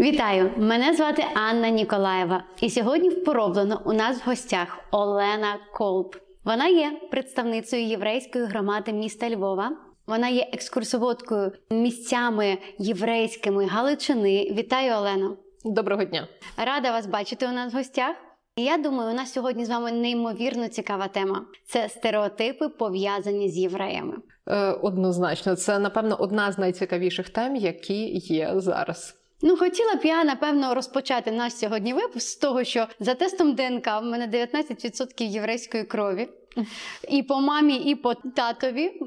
Вітаю! Мене звати Анна Ніколаєва. І сьогодні в пороблено у нас в гостях Олена Колб. Вона є представницею єврейської громади міста Львова. Вона є екскурсоводкою місцями єврейськими Галичини. Вітаю, Олено! Доброго дня. Рада вас бачити у нас в гостях. І я думаю, у нас сьогодні з вами неймовірно цікава тема. Це стереотипи пов'язані з євреями. Е, однозначно, це напевно одна з найцікавіших тем, які є зараз. Ну, хотіла б я напевно розпочати наш сьогодні випуск з того, що за тестом ДНК в мене 19% єврейської крові. І по мамі, і по татові.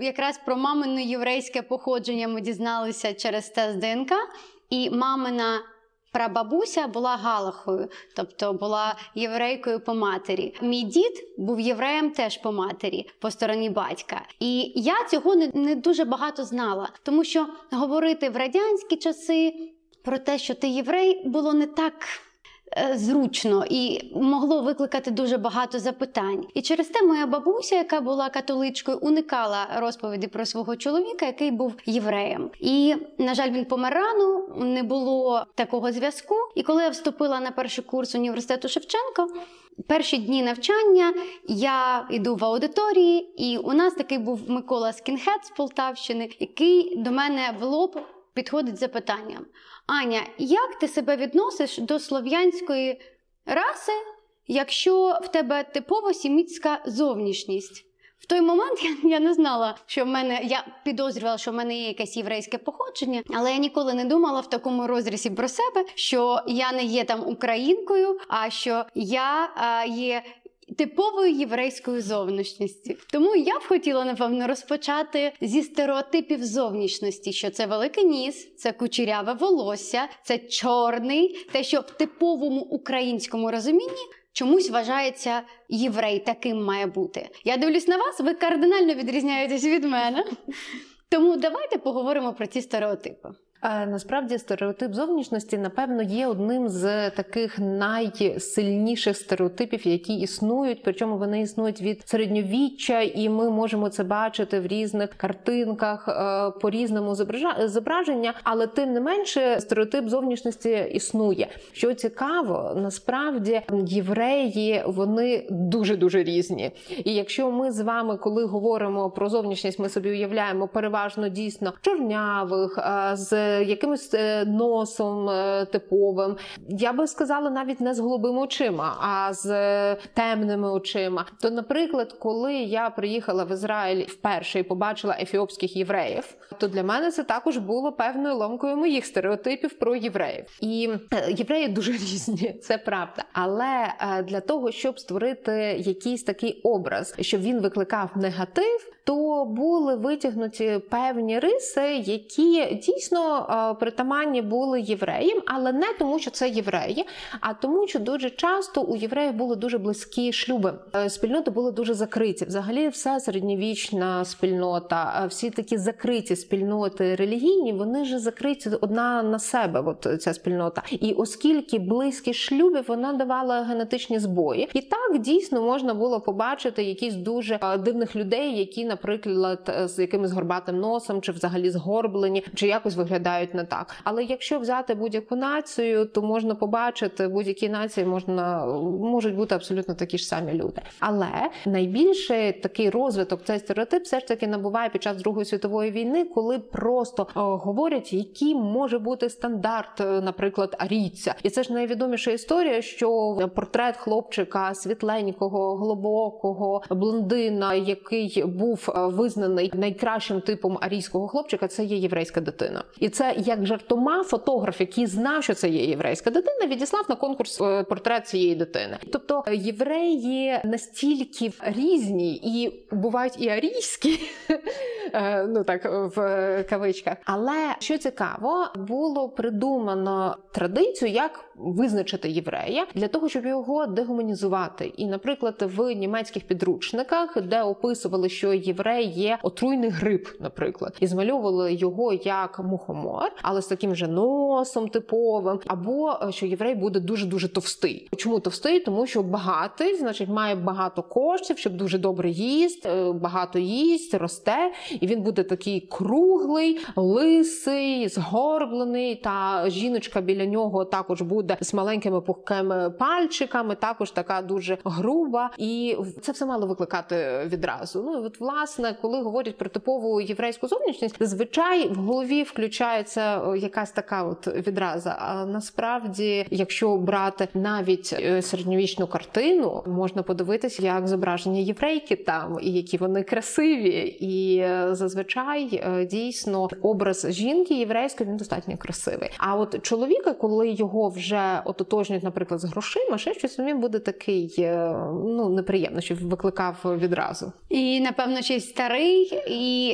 Якраз про мамине єврейське походження ми дізналися через тест ДНК. І мамина прабабуся була галахою, тобто була єврейкою по матері. Мій дід був євреєм теж по матері, по стороні батька. І я цього не, не дуже багато знала, тому що говорити в радянські часи про те, що ти єврей, було не так. е, Зручно і могло викликати дуже багато запитань. І через те моя бабуся, яка була католичкою, уникала розповіді про свого чоловіка, який був євреєм. І, на жаль, він помер рано, не було такого зв'язку. І коли я вступила на перший курс університету Шевченка, перші дні навчання я йду в аудиторії, і у нас такий був Микола Скінхед з Полтавщини, який до мене в лоб підходить з запитанням: Аня, як ти себе відносиш до слов'янської раси, якщо в тебе типово сімітська зовнішність? В той момент я, я не знала, що в мене я підозрювала, що в мене є якесь єврейське походження, але я ніколи не думала в такому розрізі про себе, що я не є там українкою, а що я а, є. Типовою єврейською зовнішністю. Тому я б хотіла, напевно, розпочати зі стереотипів зовнішності, що це великий ніс, це кучеряве волосся, це чорний, те, що в типовому українському розумінні чомусь вважається єврей, таким має бути. Я дивлюсь на вас, ви кардинально відрізняєтесь від мене. Тому давайте поговоримо про ці стереотипи. Насправді стереотип зовнішності, напевно, є одним з таких найсильніших стереотипів, які існують. Причому вони існують від середньовіччя, і ми можемо це бачити в різних картинках е, по різному зображення. Але тим не менше, стереотип зовнішності існує. Що цікаво, насправді євреї вони дуже дуже різні. І якщо ми з вами, коли говоримо про зовнішність, ми собі уявляємо переважно дійсно чорнявих е, з якимось е, носом е, типовим. Я би сказала, навіть не з голубими очима, а з е, темними очима. То, наприклад, коли я приїхала в Ізраїль вперше і побачила ефіопських євреїв, то для мене це також було певною ломкою моїх стереотипів про євреїв. І євреї дуже різні, це правда. Але для того, щоб створити якийсь такий образ, щоб він викликав негатив, то були витягнуті певні риси, які дійсно е, притаманні були євреям, але не тому, що це євреї, а тому, що дуже часто у євреїв були дуже близькі шлюби. Е, Спільноти були дуже закриті. Взагалі, вся середньовічна спільнота, е, всі такі закриті спільноти релігійні, вони ж закриті одна на себе. От ця спільнота. І оскільки близькі шлюби, вона давала генетичні збої, і так дійсно можна було побачити якісь дуже дивних людей, які, наприклад, е, з якимось горбатим носом, чи взагалі згорблені, чи якось виглядають не так. Але якщо взяти будь-яку націю, то можна побачити будь-якій нації можна можуть бути абсолютно такі ж самі люди. Але найбільший такий розвиток цей стереотип все ж таки набуває під час Другої світової війни, коли просто е, говорять, який може бути стандарт, е, наприклад, арійця, і це ж найвідоміша історія, що портрет хлопчика світленького, глибокого блондина, який був е, визнаний найкращим типом арійського хлопчика, це є єврейська дитина, і це як жартома фотограф, який знав, що це є єврейська дитина, відіслав на конкурс е, портрет цієї дитини. Тобто євреї настільки різні і бувають і арійські, е, ну так в кавичках. Але що цікаво, було придумано традицію, як визначити єврея для того, щоб його дегуманізувати. І, наприклад, в німецьких підручниках, де описували, що єврей є отруйний гриб, наприклад, і змальовували його як мухомор, але з таким же носом типовим, або е, що єврей буде дуже дуже товстий. Чому товстий? Тому що багатий, значить, має багато коштів, щоб дуже добре їсти, е, багато їсть, росте, і він буде такий круглий, лисий, згорблений. Та жіночка біля нього також буде з маленькими пухкими пальчиками, також така дуже груба, і це все мало викликати відразу. Ну і от власне, коли говорять про типову єврейську зовнішність, зазвичай в голові включається якась така от відраза. А насправді, якщо брати навіть е, середньовічну картину, можна подивитися, як зображення єврейки там, і які вони красиві. І е, зазвичай е, дійсно образ жінки єврейської він достатньо красивий. А от чоловіка, коли його вже ототожнюють, наприклад, з грошима, ще щось він буде такий е, ну неприємно, що викликав відразу. І напевно ще й старий, і,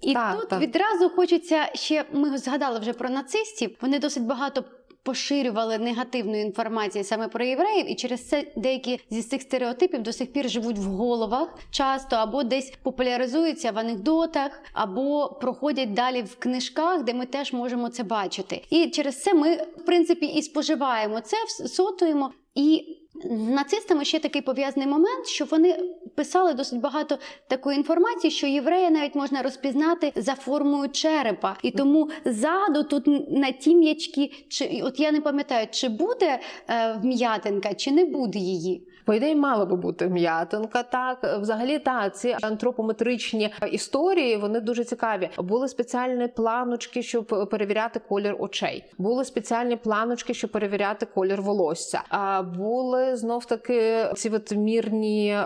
і Так, тут так. відразу хочеться ще. Ми згадали вже про нацистів. Вони досить багато. Поширювали негативну інформацію саме про євреїв, і через це деякі зі цих стереотипів до сих пір живуть в головах часто, або десь популяризуються в анекдотах, або проходять далі в книжках, де ми теж можемо це бачити. І через це ми, в принципі, і споживаємо це, всотуємо. І з нацистами ще такий пов'язаний момент, що вони писали досить багато такої інформації, що єврея навіть можна розпізнати за формою черепа, і тому ззаду тут на ті м'ячки, чи от я не пам'ятаю, чи буде е, вм'ятинка, чи не буде її. По ідеї, мала би бути м'ятинка. Так, взагалі, та ці антропометричні історії вони дуже цікаві. Були спеціальні планочки, щоб перевіряти колір очей. Були спеціальні планочки, щоб перевіряти колір волосся. А були знов таки ці от мірні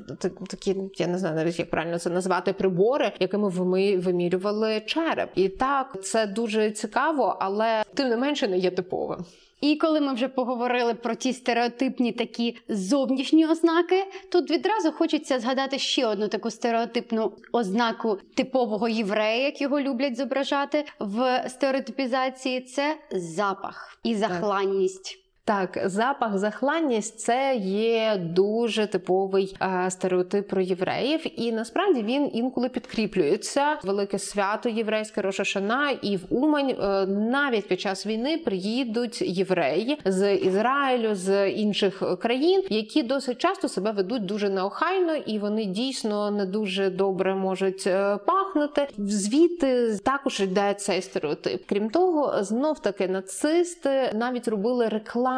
такі, я не знаю навіть як правильно це назвати, прибори, якими ми вимірювали череп. І так, це дуже цікаво, але тим не менше не є типовим. І коли ми вже поговорили про ті стереотипні такі зовнішні ознаки, тут відразу хочеться згадати ще одну таку стереотипну ознаку типового єврея, як його люблять зображати в стереотипізації, це запах і захланність. Так, запах, захланність це є дуже типовий е, стереотип про євреїв, і насправді він інколи підкріплюється. Велике свято єврейське Роша Шана, і в Умань е, навіть під час війни приїдуть євреї з Ізраїлю, з інших країн, які досить часто себе ведуть дуже неохайно, і вони дійсно не дуже добре можуть е, пахнути. Звідти також йде цей стереотип. Крім того, знов таки нацисти навіть робили рекламу,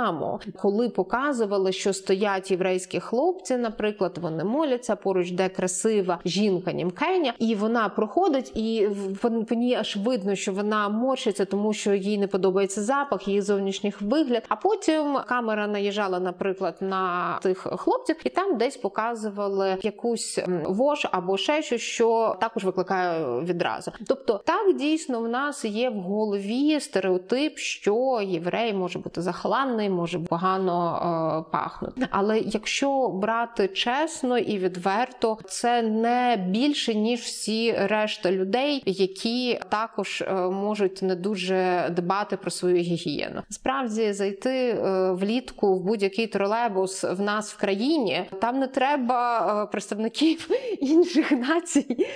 коли показували, що стоять єврейські хлопці, наприклад, вони моляться поруч, де красива жінка німкеня, і вона проходить, і в- ній аж видно, що вона морщиться, тому що їй не подобається запах, її зовнішній вигляд. А потім камера наїжджала, наприклад, на тих хлопців, і там десь показували якусь м, вож або ще щось, що також викликає відразу. Тобто, так дійсно в нас є в голові стереотип, що єврей може бути захланний, може погано е, пахнути. Але якщо брати чесно і відверто, це не більше ніж всі решта людей, які також е, можуть не дуже дбати про свою гігієну. Справді зайти е, влітку в будь-який тролейбус в нас в країні, там не треба е, представників інших націй.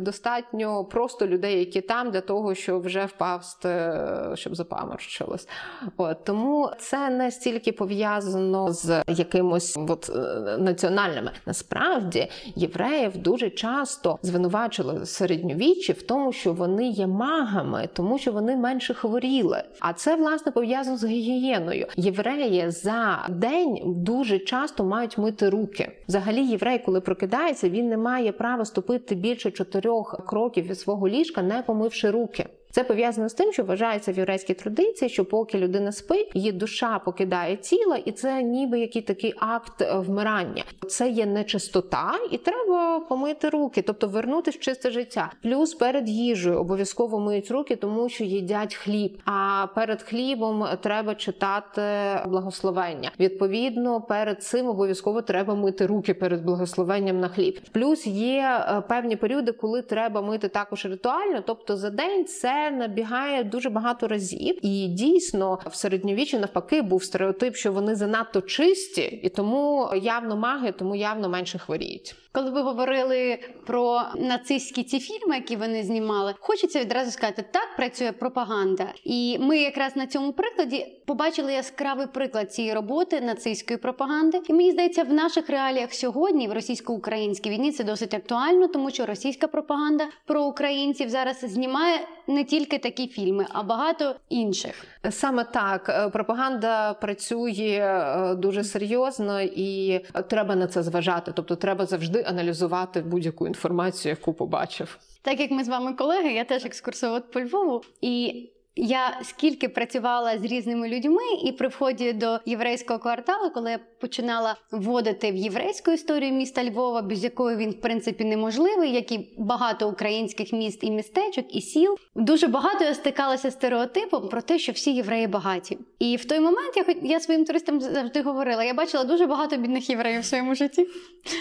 Достатньо просто людей, які там для того, щоб вже впасти, щоб запаморщилось. От тому це не стільки пов'язано з якимось от, е, національними. Насправді євреїв дуже часто звинувачили середньовіччі в тому, що вони є магами, тому що вони менше хворіли. А це власне пов'язано з гігієною. Євреї за день дуже часто мають мити руки. Взагалі, єврей, коли прокидається, він не має права ступити більше чотирьох кроків від свого ліжка, не помивши руки. Це пов'язано з тим, що вважається в єврейській традиції, що поки людина спить, її душа покидає тіло, і це ніби який такий акт е, вмирання. Це є нечистота, і треба помити руки, тобто вернутися в чисте життя. Плюс перед їжею обов'язково миють руки, тому що їдять хліб. А перед хлібом треба читати благословення. Відповідно, перед цим обов'язково треба мити руки перед благословенням на хліб. Плюс є е, певні періоди, коли треба мити також ритуально, тобто за день це набігає дуже багато разів, і дійсно в середньовіччі навпаки був стереотип, що вони занадто чисті, і тому явно маги, тому явно менше хворіють. Коли ви говорили про нацистські ці фільми, які вони знімали, хочеться відразу сказати, так працює пропаганда. І ми якраз на цьому прикладі побачили яскравий приклад цієї роботи нацистської пропаганди. І мені здається, в наших реаліях сьогодні в російсько-українській війні це досить актуально, тому що російська пропаганда про українців зараз знімає не тільки такі фільми, а багато інших. Саме так Е, пропаганда працює е, дуже серйозно, і треба на це зважати. Тобто, треба завжди аналізувати будь-яку інформацію, яку побачив. Так як ми з вами колеги, я теж екскурсовод по Львову і. Я скільки працювала з різними людьми, і при вході до єврейського кварталу, коли я починала вводити в єврейську історію міста Львова, без якої він в принципі неможливий, як і багато українських міст і містечок і сіл, дуже багато я стикалася з стереотипом про те, що всі євреї багаті. І в той момент я я своїм туристам завжди говорила: я бачила дуже багато бідних євреїв в своєму житті.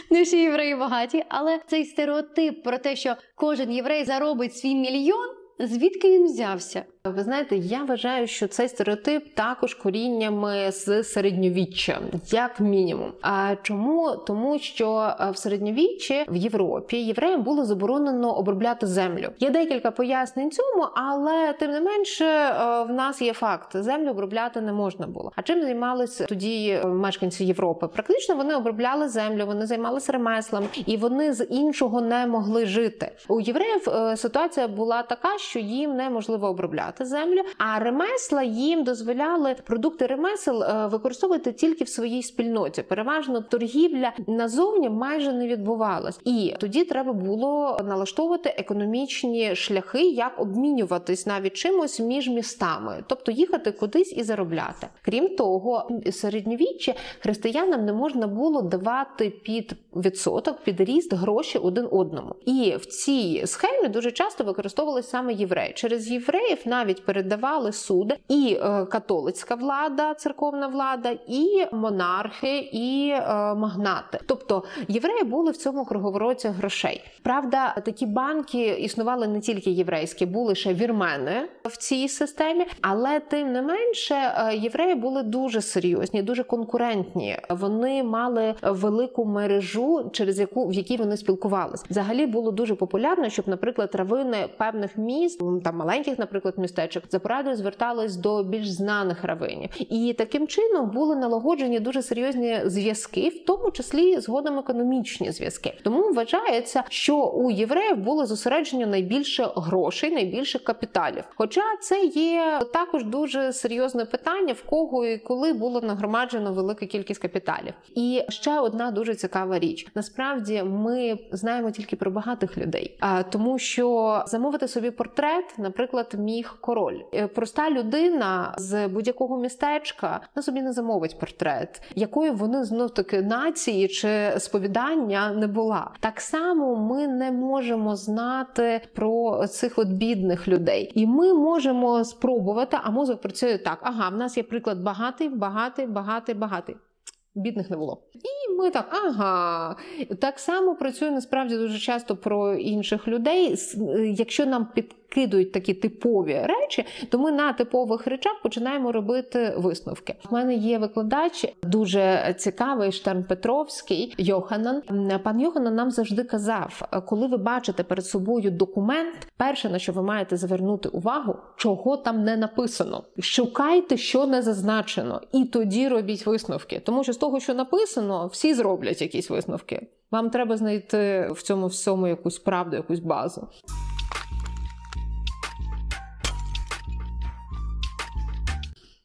Не всі євреї багаті, але цей стереотип про те, що кожен єврей заробить свій мільйон. Звідки він взявся? Ви знаєте, я вважаю, що цей стереотип також коріннями з середньовіччя, як мінімум. А чому? Тому що в середньовіччі в Європі євреям було заборонено обробляти землю. Є декілька пояснень цьому, але тим не менше в нас є факт: землю обробляти не можна було. А чим займалися тоді мешканці Європи? Практично вони обробляли землю, вони займалися ремеслом, і вони з іншого не могли жити. У євреїв ситуація була така, що їм неможливо обробляти землю, а ремесла їм дозволяли продукти ремесел використовувати тільки в своїй спільноті. Переважно торгівля назовні майже не відбувалась, і тоді треба було налаштовувати економічні шляхи, як обмінюватись навіть чимось між містами, тобто їхати кудись і заробляти. Крім того, середньовіччя християнам не можна було давати під відсоток під ріст гроші один одному. І в цій схемі дуже часто використовувалися саме євреї. Через євреїв навіть передавали суди і е, католицька влада, церковна влада, і монархи, і е, магнати. Тобто євреї були в цьому круговороті грошей. Правда, такі банки існували не тільки єврейські, були ще вірмени в цій системі, але тим не менше е, євреї були дуже серйозні, дуже конкурентні. Вони мали велику мережу, через яку в якій вони спілкувалися. Взагалі було дуже популярно, щоб, наприклад, равини певних міст, там маленьких, наприклад, містечок, за порадою звертались до більш знаних равинів, і таким чином були налагоджені дуже серйозні зв'язки, в тому числі згодом економічні зв'язки. Тому вважається, що у євреїв було зосереджено найбільше грошей, найбільше капіталів. Хоча це є також дуже серйозне питання, в кого і коли було нагромаджено велика кількість капіталів. І ще одна дуже цікава річ: насправді ми знаємо тільки про багатих людей, а тому, що замовити собі портрет, наприклад, міг король. Проста людина з будь-якого містечка на собі не замовить портрет, якою вони знов таки нації чи сповідання не була. Так само ми не можемо знати про цих от бідних людей, і ми можемо спробувати. А мозок працює так: ага, в нас є приклад багатий, багатий, багатий, багатий. Бідних не було. І ми так, ага. Так само працює насправді дуже часто про інших людей. Якщо нам підкидують такі типові речі, то ми на типових речах починаємо робити висновки. У мене є викладач дуже цікавий Штерн Петровський Йоханан. Пан Йоханан нам завжди казав, коли ви бачите перед собою документ, перше на що ви маєте звернути увагу, чого там не написано. Шукайте, що не зазначено, і тоді робіть висновки, тому що з того, що написано, всі зроблять якісь висновки. Вам треба знайти в цьому всьому якусь правду, якусь базу.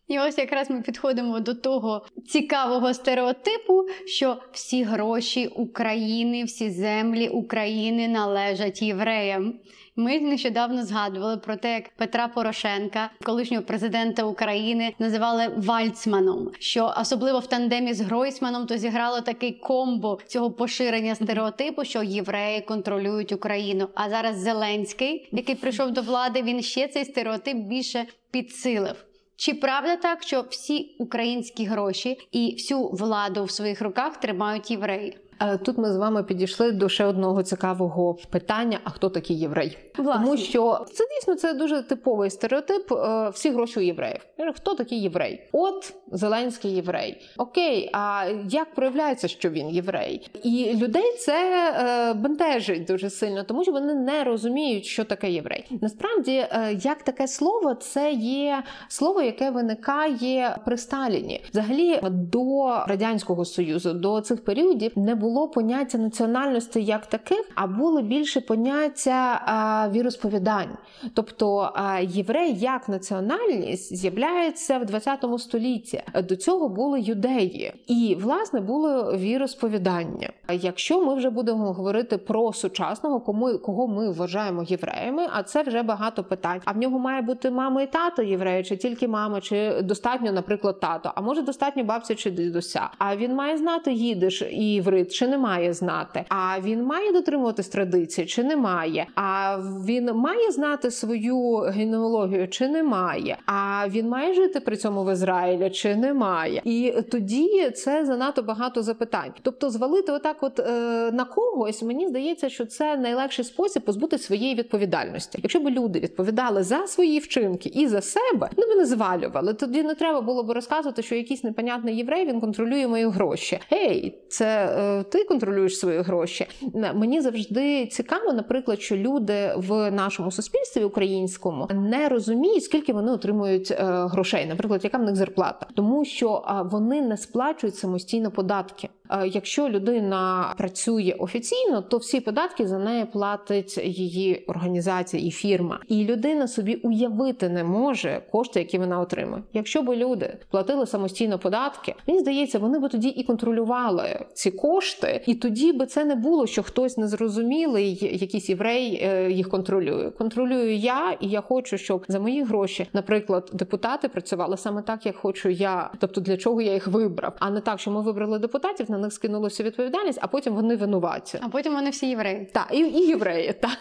І ось якраз ми підходимо до того цікавого стереотипу, що всі гроші України, всі землі України належать євреям. Ми нещодавно згадували про те, як Петра Порошенка, колишнього президента України, називали Вальцманом. Що особливо в тандемі з Гройсманом то зіграло такий комбо цього поширення стереотипу, що євреї контролюють Україну. А зараз Зеленський, який прийшов до влади, він ще цей стереотип більше підсилив. Чи правда так, що всі українські гроші і всю владу в своїх руках тримають євреї? Тут ми з вами підійшли до ще одного цікавого питання: а хто такий єврей? Власне. Тому що це дійсно це дуже типовий стереотип. е, Всі гроші у євреїв. Хто такий єврей? От Зеленський єврей. Окей, а як проявляється, що він єврей? І людей це е, бентежить дуже сильно, тому що вони не розуміють, що таке єврей. Насправді, е, як таке слово, це є слово, яке виникає при Сталіні. Взагалі до радянського союзу, до цих періодів не було поняття національності як таких, а було більше поняття віросповідань. Тобто єврей як національність з'являється в 20 столітті. До цього були юдеї, і власне було віросповідання. Якщо ми вже будемо говорити про сучасного, кому кого ми вважаємо євреями, а це вже багато питань. А в нього має бути мама і тато євреї, чи тільки мама, чи достатньо, наприклад, тато, а може достатньо бабця чи дідуся. А він має знати їдиш і іврит, чи не має знати. А він має дотримуватись традицій, чи не має. А він має знати свою генеалогію, чи не має. А він має жити при цьому в Ізраїлі, чи не має. І тоді це занадто багато запитань. Тобто, звалити отак, от е, на когось, мені здається, що це найлегший спосіб позбути своєї відповідальності. Якщо б люди відповідали за свої вчинки і за себе, ну би не звалювали. Тоді не треба було б розказувати, що якийсь непонятний єврей він контролює мої гроші. Гей, це е, ти контролюєш свої гроші. Мені завжди цікаво, наприклад, що люди в нашому суспільстві українському не розуміють, скільки вони отримують е, грошей, наприклад, яка в них зарплата, тому що вони не сплачують самостійно податки. Е, Якщо людина працює офіційно, то всі податки за неї платить її організація і фірма, і людина собі уявити не може кошти, які вона отримує. Якщо б люди платили самостійно податки, мені здається, вони б тоді і контролювали ці кошти, і тоді би це не було, що хтось незрозумілий, якийсь єврей е, їх контролює. Контролюю я, і я хочу, щоб за мої гроші, наприклад, депутати працювали саме так, як хочу я. Тобто для чого я їх вибрав, а не так, що ми вибрали депутатів, на них скинулося відповідальність, а потім вони винуваті. А потім вони всі євреї. Так, і, і євреї, так.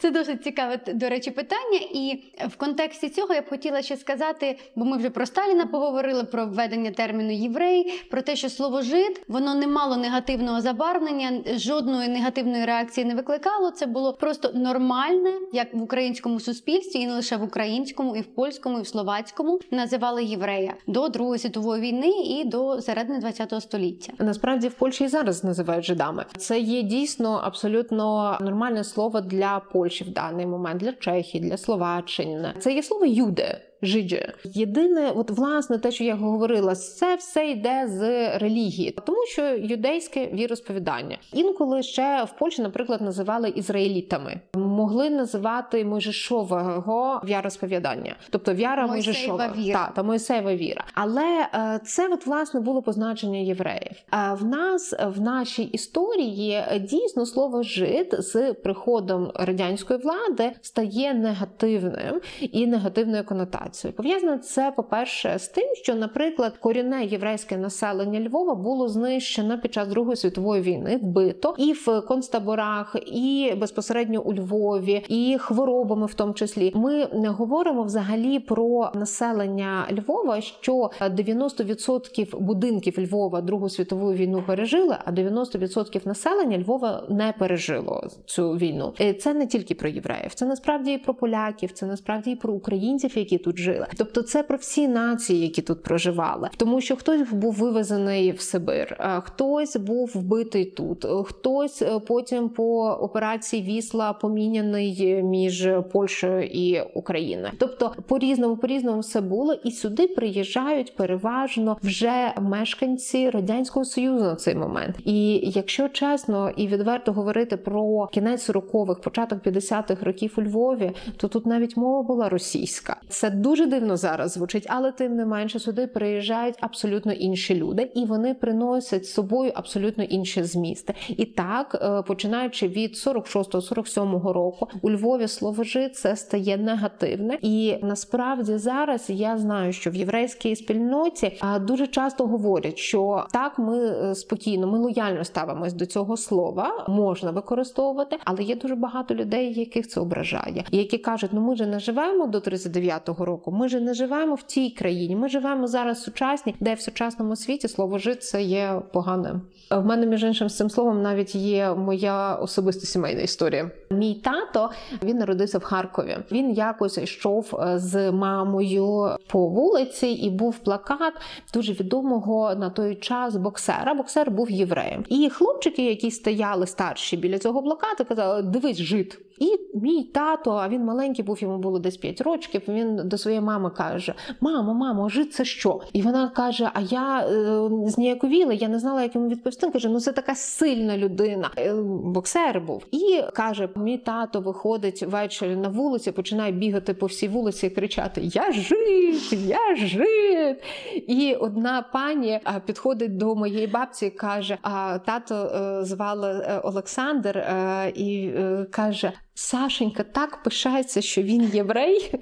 Це досить цікаве, до речі, питання. І в контексті цього я б хотіла ще сказати, бо ми вже про Сталіна поговорили про введення терміну єврей, про те, що слово жид воно не мало негативного забарвлення, жодної негативної реакції не викликало. Це було просто нормальне, як в українському суспільстві, і не лише в українському, і в польському, і в словацькому називали єврея до Другої світової війни і до середини ХХ століття. Насправді в Польщі і зараз називають жидами. Це є дійсно абсолютно нормальне слово для Польщі в даний момент, для Чехії, для Словаччини. Це є слово юде. Жиджі. Єдине, от власне, те, що я говорила, це все йде з релігії, тому що юдейське віросповідання. Інколи ще в Польщі, наприклад, називали ізраїлітами, могли називати Мойжешового віросповідання, тобто віра Мойжешова. віра. Та Мойсеєва віра. Але е, це от власне було позначення євреїв. А в нас в нашій історії е, дійсно слово жид з приходом радянської влади стає негативним і негативною конотацією. Пов'язано це, по-перше, з тим, що, наприклад, корінне єврейське населення Львова було знищено під час Другої світової війни, вбито і в концтаборах, і безпосередньо у Львові, і хворобами, в тому числі. Ми говоримо взагалі про населення Львова, що 90% будинків Львова Другу світову війну пережили, а 90% населення Львова не пережило цю війну. Е, Це не тільки про євреїв, це насправді і про поляків, це насправді і про українців, які тут жили. Тобто, це про всі нації, які тут проживали, тому що хтось був вивезений в Сибир, хтось був вбитий тут, хтось е, потім по операції Вісла поміняний між Польщею і Україною. Тобто, по різному, по різному все було, і сюди приїжджають переважно вже мешканці радянського союзу на цей момент. І якщо чесно і відверто говорити про кінець 40-х, початок 50-х років у Львові, то тут навіть мова була російська. Це дуже дивно зараз звучить, але тим не менше сюди приїжджають абсолютно інші люди, і вони приносять з собою абсолютно інші змісти. І так, е, починаючи від 46-47 року. У Львові слово жид це стає негативне, і насправді зараз я знаю, що в єврейській спільноті дуже часто говорять, що так ми е, спокійно, ми лояльно ставимось до цього слова, можна використовувати, але є дуже багато людей, яких це ображає, які кажуть: ну ми же не живемо до 39-го року, ми же не живемо в тій країні. Ми живемо зараз сучасні, де в сучасному світі слово жит це є поганим. В мене між іншим з цим словом навіть є моя особиста сімейна історія. Мій тато він народився в Харкові. Він якось йшов е, з мамою по вулиці, і був плакат дуже відомого на той час боксера. Боксер був євреєм. І хлопчики, які стояли старші біля цього плакату, казали: Дивись, жит. І мій тато, а він маленький був, йому було десь 5 років. Він до своєї мами каже: Мамо, мамо, жит це що? І вона каже: А я е, зніяковіла, я не знала, як йому відповісти. Каже, ну це така сильна людина. Е, боксер був. І каже: мій тато виходить ввечері на вулиці, починає бігати по всій вулиці і кричати: Я жит, я жит. І одна пані підходить до моєї бабці і каже: А тато е, звали е, Олександр е, і каже: Сашенька так пишається, що він єврей.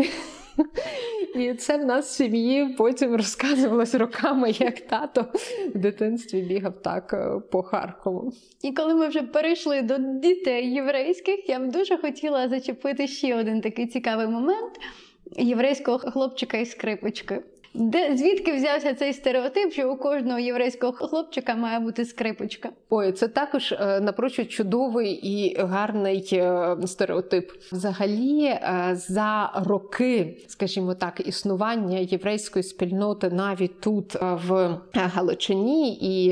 І це в нас в сім'ї потім розказувалось роками, як тато в дитинстві бігав так е, по Харкову. І коли ми вже перейшли до дітей єврейських, я б дуже хотіла зачепити ще один такий цікавий момент єврейського хлопчика і скрипочки. Де звідки взявся цей стереотип, що у кожного єврейського хлопчика має бути скрипочка? Ой, це також е, напрочуд чудовий і гарний е, стереотип. Взагалі, е, за роки, скажімо так, існування єврейської спільноти навіть тут в Галичині і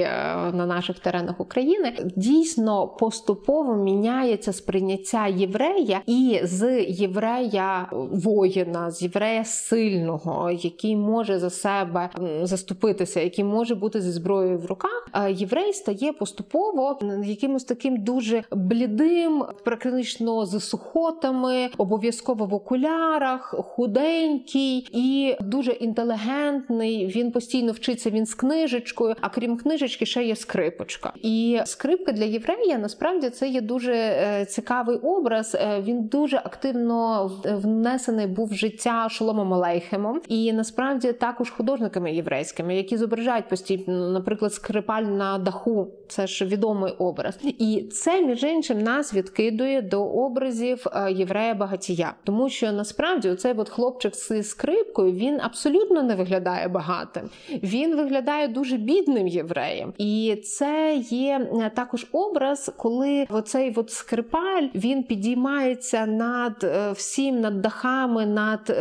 на наших теренах України дійсно поступово міняється сприйняття єврея і з єврея воїна, з єврея сильного, який може за себе заступитися, який може бути зі зброєю в руках. Єврей стає поступово якимось таким дуже блідим, практично з сухотами, обов'язково в окулярах, худенький і дуже інтелігентний. Він постійно вчиться він з книжечкою. А крім книжечки, ще є скрипочка. І скрипка для єврея насправді це є дуже е, цікавий образ. Е, Він дуже активно внесений був в життя Шоломом Алейхемом. І насправді також художниками єврейськими, які зображають постійно, наприклад, скрипаль на даху. Це ж відомий образ. І це між іншим нас відкидує до образів е, єврея багатія, тому що насправді оцей от хлопчик з скрипкою він абсолютно не виглядає багатим. Він виглядає дуже бідним євреєм, і це є е, також образ, коли оцей от скрипаль він підіймається над е, всім, над дахами, над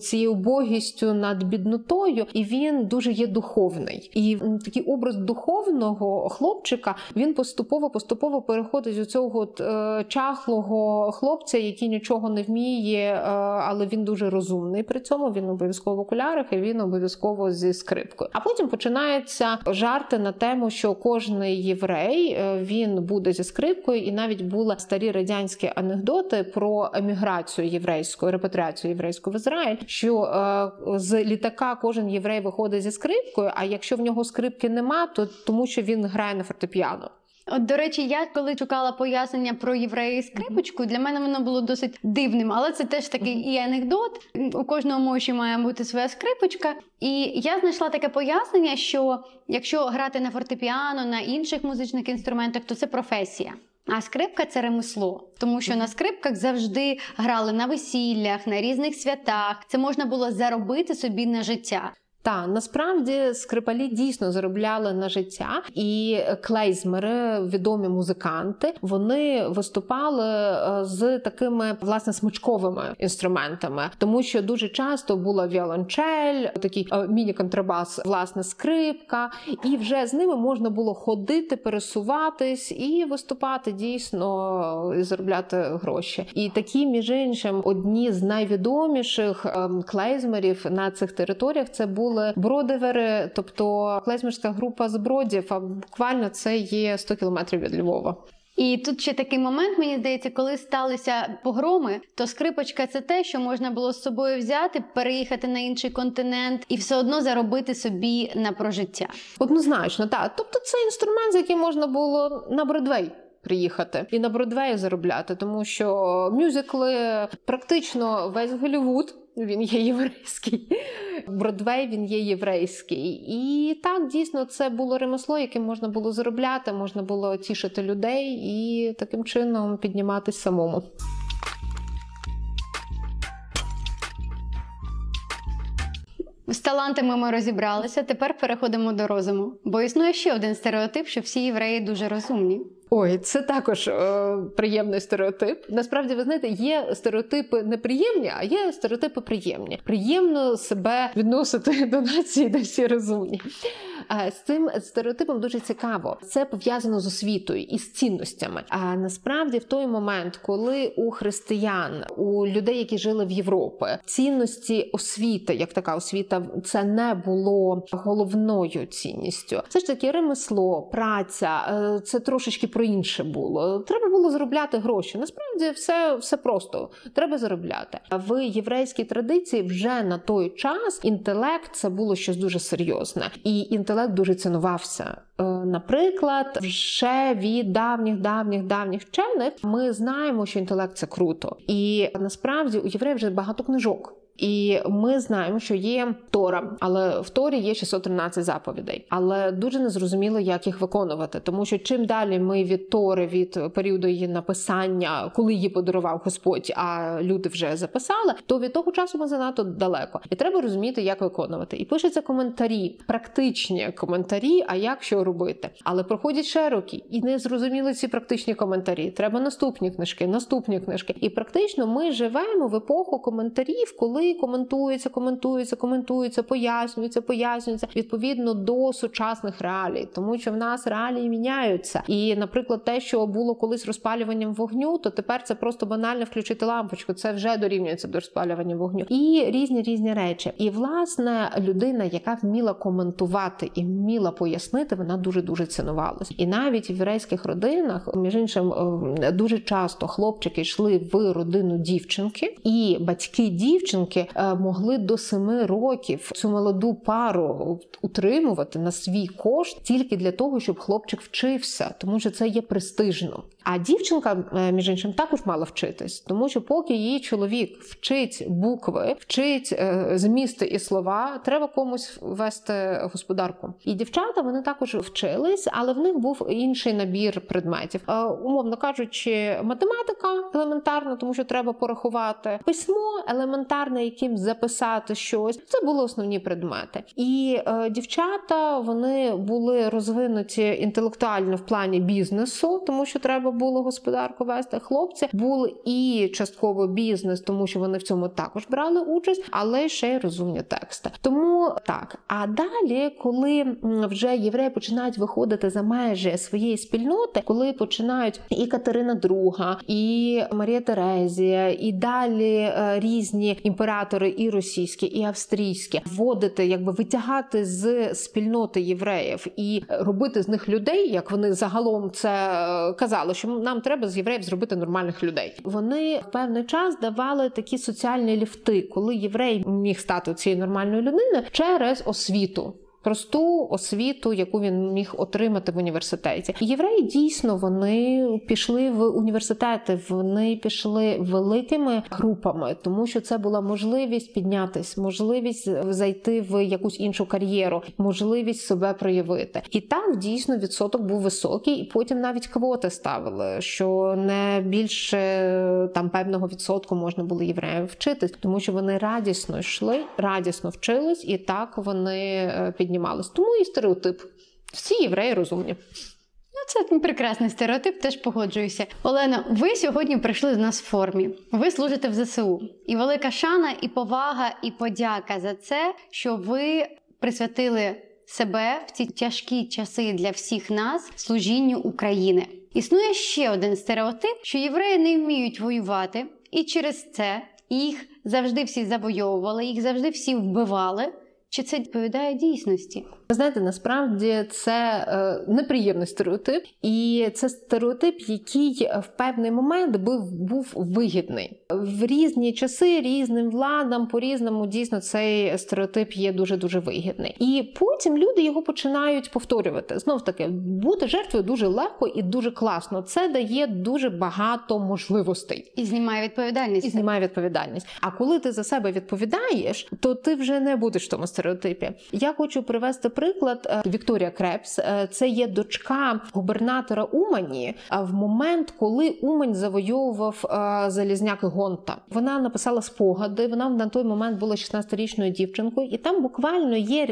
цією убогістю, над біднотою, і він дуже є духовний. І такий образ духовного хлопчика він поступово поступово переходить до цього от, е, чахлого хлопця, який нічого не вміє, е, але він дуже розумний. При цьому він обов'язково в окулярах і він обов'язково зі скрипкою. А потім починаються жарти на тему, що кожний єврей е, він буде зі скрипкою, і навіть були старі радянські анекдоти про еміграцію єврейську, репатріацію єврейську в Ізраїль. Що е, з літака кожен єврей виходить зі скрипкою. А якщо в нього скрипки нема, то тому що він грає на фортепіано. От, до речі, я коли шукала пояснення про єврея і скрипочку, для мене воно було досить дивним, але це теж такий і анекдот. У кожного мощі має бути своя скрипочка. І я знайшла таке пояснення, що якщо грати на фортепіано, на інших музичних інструментах, то це професія. А скрипка це ремесло, тому що на скрипках завжди грали на весіллях, на різних святах. Це можна було заробити собі на життя. Та насправді скрипалі дійсно заробляли на життя, і клейзмери, відомі музиканти, вони виступали е, з такими власне смичковими інструментами, тому що дуже часто була віолончель, такий е, міні-контрабас, власне, скрипка, і вже з ними можна було ходити, пересуватись і виступати дійсно і заробляти гроші. І такі, між іншим, одні з найвідоміших ем, клейзмерів на цих територіях це були бродивери, тобто клейзмерська група з бродів. А буквально це є 100 кілометрів від Львова. І тут ще такий момент, мені здається, коли сталися погроми, то скрипочка це те, що можна було з собою взяти, переїхати на інший континент і все одно заробити собі на прожиття. Однозначно, так. Тобто це інструмент, з яким можна було на Бродвей приїхати і на Бродвеї заробляти, тому що мюзикли практично весь Голівуд. Він є єврейський, Бродвей він є єврейський. І так дійсно це було ремесло, яким можна було заробляти, можна було тішити людей і таким чином підніматись самому. З талантами ми розібралися. Тепер переходимо до розуму. Бо існує ще один стереотип, що всі євреї дуже розумні. Ой, це також е, приємний стереотип. Насправді, ви знаєте, є стереотипи неприємні, а є стереотипи приємні. Приємно себе відносити до нації, де всі розумні. Е, з цим стереотипом дуже цікаво. Це пов'язано з освітою і з цінностями. А насправді, в той момент, коли у християн, у людей, які жили в Європі, цінності освіти, як така освіта, це не було головною цінністю. Це ж таки ремесло, праця, е, це трошечки про інше було. Треба було заробляти гроші. Насправді все, все просто треба заробляти. А в єврейській традиції вже на той час інтелект це було щось дуже серйозне, і інтелект дуже цінувався. Е, Наприклад, ще від давніх, давніх, давніх вчених ми знаємо, що інтелект це круто, і насправді у євреїв вже багато книжок. І ми знаємо, що є Тора, але в Торі є 613 заповідей. Але дуже незрозуміло, як їх виконувати, тому що чим далі ми від Тори, від періоду її написання, коли її подарував Господь, а люди вже записали, то від того часу ми занадто далеко. І треба розуміти, як виконувати. І пишуться коментарі, практичні коментарі, а як що робити. Але проходять ще роки, і не зрозуміли ці практичні коментарі. Треба наступні книжки, наступні книжки. І практично ми живемо в епоху коментарів, коли коментується, коментується, коментується, пояснюється, пояснюється відповідно до сучасних реалій, тому що в нас реалії міняються. І, наприклад, те, що було колись розпалюванням вогню, то тепер це просто банально включити лампочку. Це вже дорівнюється до розпалювання вогню. І різні різні речі. І власне людина, яка вміла коментувати і вміла пояснити, вона дуже дуже цінувалась. І навіть в єврейських родинах, між іншим, е, дуже часто хлопчики йшли в родину дівчинки, і батьки дівчинки е, могли до семи років цю молоду пару утримувати на свій кошт тільки для того, щоб хлопчик вчився, тому що це є престижно. А дівчинка, е, між іншим, також мала вчитись, тому що поки її чоловік вчить букви, вчить е, змісти і слова, треба комусь вести господарку. І дівчата вони також вчились, але в них був інший набір предметів. Умовно кажучи, математика елементарна, тому що треба порахувати письмо елементарне, яким записати щось. Це були основні предмети. І е, дівчата вони були розвинуті інтелектуально в плані бізнесу, тому що треба було господарку вести. Хлопці були і частково бізнес, тому що вони в цьому також брали участь, але ще й розумні тексти. Тому так. А далі, коли вже євреї починають виходити за межі своєї спільноти, коли починають і Катерина II, і Марія Терезія, і далі е, різні імператори, і російські, і австрійські, вводити, якби витягати з спільноти євреїв і робити з них людей, як вони загалом це е, казали, що нам треба з євреїв зробити нормальних людей. Вони в певний час давали такі соціальні ліфти, коли єврей міг стати цією нормальною людиною через освіту. Просту освіту, яку він міг отримати в університеті, євреї дійсно вони пішли в університети, вони пішли великими групами, тому що це була можливість піднятись, можливість зайти в якусь іншу кар'єру, можливість себе проявити. І так дійсно відсоток був високий, і потім навіть квоти ставили, що не більше там певного відсотку можна було євреям вчитись, тому що вони радісно йшли, радісно вчились, і так вони е, піднімались. Тому і стереотип. Всі євреї розумні. Ну, це прекрасний стереотип, теж погоджуюся. Олена, ви сьогодні прийшли до нас в формі. Ви служите в ЗСУ. І велика шана, і повага, і подяка за це, що ви присвятили себе в ці тяжкі часи для всіх нас служінню України. Існує ще один стереотип, що євреї не вміють воювати, і через це їх завжди всі завойовували, їх завжди всі вбивали. Чи це відповідає дійсності? Ви знаєте, насправді це е, неприємний стереотип, і це стереотип, який в певний момент був, був вигідний в різні часи, різним владам по різному дійсно цей стереотип є дуже дуже вигідний. І потім люди його починають повторювати. Знов таки, бути жертвою дуже легко і дуже класно. Це дає дуже багато можливостей. І знімає відповідальність. І знімає відповідальність. А коли ти за себе відповідаєш, то ти вже не будеш в тому стереотипі. Я хочу привести приклад е, Вікторія Крепс. Е, Це є дочка губернатора Умані. А в момент, коли Умань завойовував е, залізняк Гонта, вона написала спогади. Вона на той момент була 16-річною дівчинкою, і там буквально є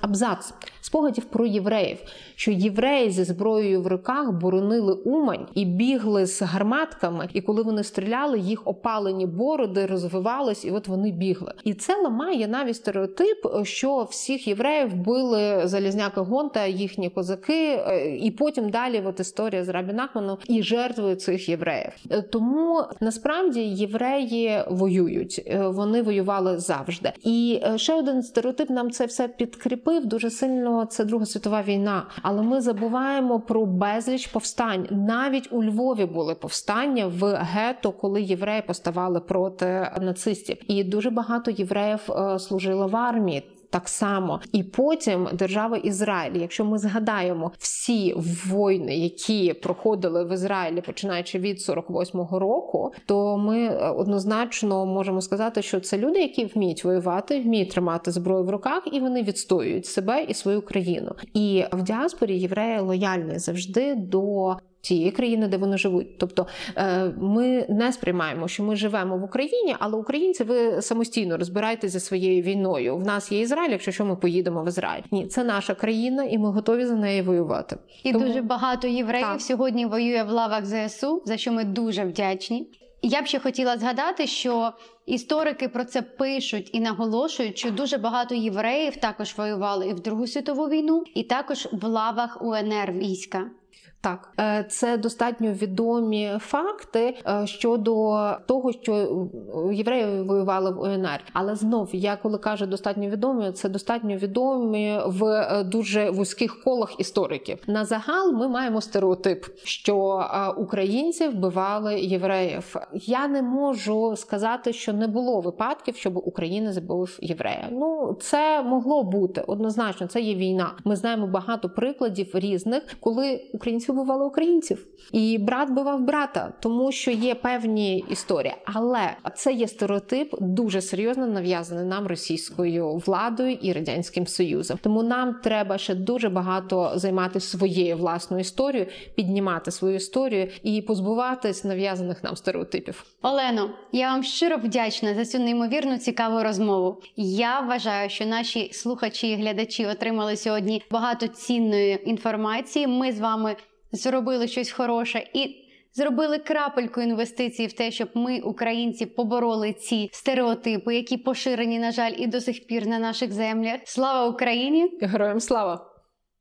абзац спогадів про євреїв, що євреї зі зброєю в руках боронили Умань і бігли з гарматками. І коли вони стріляли, їх опалені бороди розвивались, і от вони бігли. І це ламає навіть стереотип, що всіх євреїв били залізняки Гонта, їхні козаки, е, і потім далі от історія з Рабі Нахманом і жертвою цих євреїв. Е, Тому насправді євреї воюють, Е, вони воювали завжди. І ще один стереотип нам це все підкріпив дуже сильно. Це Друга світова війна. Але ми забуваємо про безліч повстань. Навіть у Львові були повстання в гетто, коли євреї поставали проти нацистів, і дуже багато євреїв служило в армії. Так само, і потім держава Ізраїль. Якщо ми згадаємо всі війни, які проходили в Ізраїлі, починаючи від 48-го року, то ми е, однозначно можемо сказати, що це люди, які вміють воювати, вміють тримати зброю в руках, і вони відстоюють себе і свою країну. І в діаспорі євреї лояльні завжди до. Тієї країни, де вони живуть, тобто е, ми не сприймаємо, що ми живемо в Україні, але українці ви самостійно розбирайтеся зі своєю війною. В нас є Ізраїль, якщо що ми поїдемо в Ізраїль. Ні, це наша країна, і ми готові за неї воювати. І Тому- дуже багато євреїв Так. сьогодні воює в лавах ЗСУ, за що ми дуже вдячні. Я б ще хотіла згадати, що історики про це пишуть і наголошують, що дуже багато євреїв також воювали і в Другу світову війну, і також в лавах УНР війська. Так, Е, це достатньо відомі факти е, щодо того, що е, євреї воювали в УНР. Але знов я коли кажу достатньо відомі, це достатньо відомі в дуже вузьких колах істориків. На загал ми маємо стереотип, що українці вбивали євреїв. Я не можу сказати, що не було випадків, щоб Україна забив єврея. Ну це могло бути однозначно. Це є війна. Ми знаємо багато прикладів різних, коли українці вбивали українців, і брат бивав брата, тому що є певні історії. Але це є стереотип дуже серйозно нав'язаний нам російською владою і радянським союзом. Тому нам треба ще дуже багато займатися своєю власною історією, піднімати свою історію і позбуватись нав'язаних нам стереотипів. Олено, я вам щиро вдячна за цю неймовірно цікаву розмову. Я вважаю, що наші слухачі і глядачі отримали сьогодні багато цінної інформації. Ми з вами зробили щось хороше і. Зробили крапельку інвестицій в те, щоб ми, українці, побороли ці стереотипи, які поширені, на жаль, і до сих пір на наших землях. Слава Україні! Героям слава!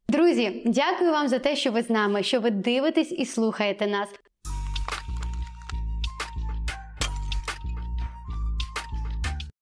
Друзі, дякую вам за те, що ви з нами, що ви дивитесь і слухаєте нас.